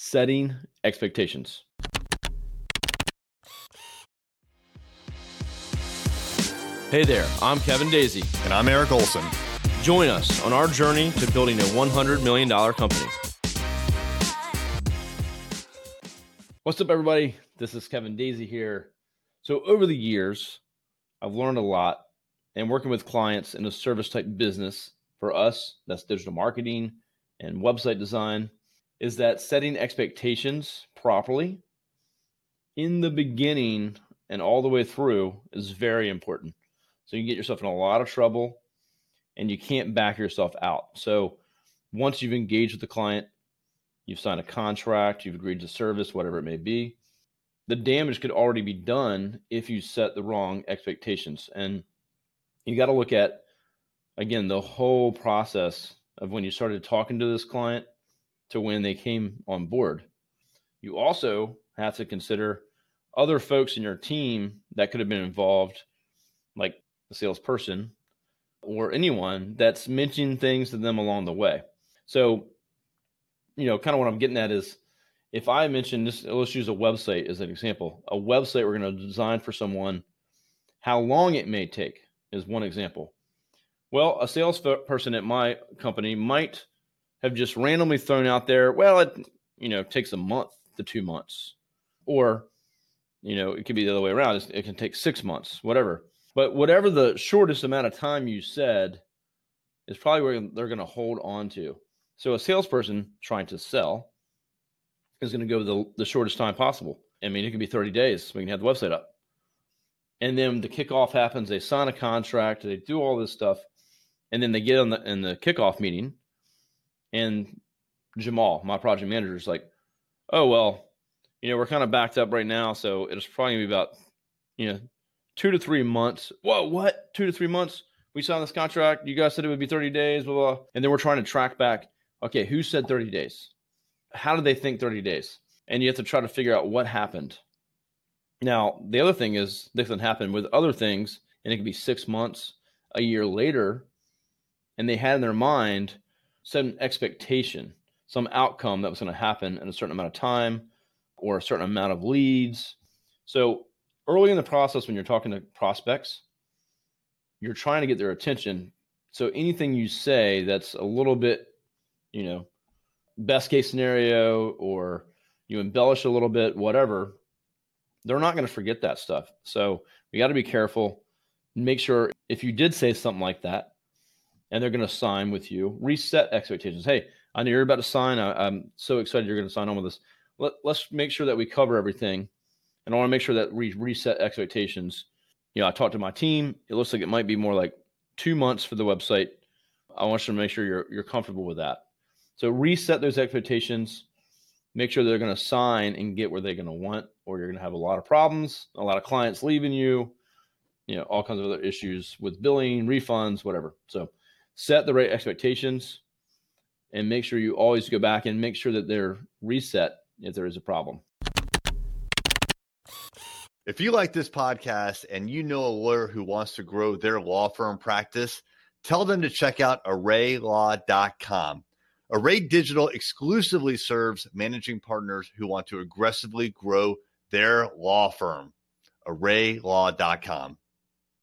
setting expectations. Hey there, I'm Kevin Daisey. And I'm Eric Olson. Join us on our journey to building a $100 million company. What's up, everybody? This is Kevin Daisey here. So, over the years, I've learned a lot and working with clients in a service type business for us, that's digital marketing and website design, is that setting expectations properly in the beginning and all the way through is very important. So you get yourself in a lot of trouble and you can't back yourself out. So once you've engaged with the client, you've signed a contract, you've agreed to service, whatever it may be, the damage could already be done if you set the wrong expectations. And you got to look at, again, the whole process of when you started talking to this client to when they came on board. You also have to consider other folks in your team that could have been involved, like the salesperson or anyone that's mentioning things to them along the way. So, you know, kind of what I'm getting at is if I mention this, let's use a website as an example. A website we're going to design for someone, how long it may take is one example. Well, a salesperson at my company might have just randomly thrown out there, well, it you know takes a month to two months, or you know it could be the other way around. It can take six months, whatever. But whatever the shortest amount of time you said is probably where they're going to hold on to. So a salesperson trying to sell is going to go the, the shortest time possible. I mean, it could be 30 days. We can have the website up. And then the kickoff happens. They sign a contract. They do all this stuff, and then they get on the in the kickoff meeting, and Jamal, my project manager, is like, "Oh well, you know, we're kind of backed up right now, so it's probably gonna be about, you know, two to three months. Whoa, what? Two to three months? We signed this contract. You guys said it would be 30 days, blah, blah. And then we're trying to track back. Okay, who said 30 days? How did they think 30 days? And you have to try to figure out what happened. Now, the other thing is this can happen with other things, and it could be six months, a year later, and they had in their mind some expectation, some outcome that was going to happen in a certain amount of time or a certain amount of leads. So early in the process, when you're talking to prospects, you're trying to get their attention. So anything you say that's a little bit, you know, best case scenario or you embellish a little bit, whatever, they're not going to forget that stuff. So we got to be careful. Make sure if you did say something like that and they're going to sign with you, reset expectations. Hey, I know you're about to sign. I, am so excited you're going to sign on with us. Let, let's make sure that we cover everything. And I want to make sure that we reset expectations. You know, I talked to my team. It looks like it might be more like two months for the website. I want you to make sure you're you're comfortable with that. So reset those expectations. Make sure they're going to sign and get where they're going to want, or you're going to have a lot of problems, a lot of clients leaving you, you know, all kinds of other issues with billing, refunds, whatever. So set the right expectations and make sure you always go back and make sure that they're reset if there is a problem. If you like this podcast and you know a lawyer who wants to grow their law firm practice, tell them to check out arraylaw.com. Array Digital exclusively serves managing partners who want to aggressively grow their law firm. ArrayLaw.com.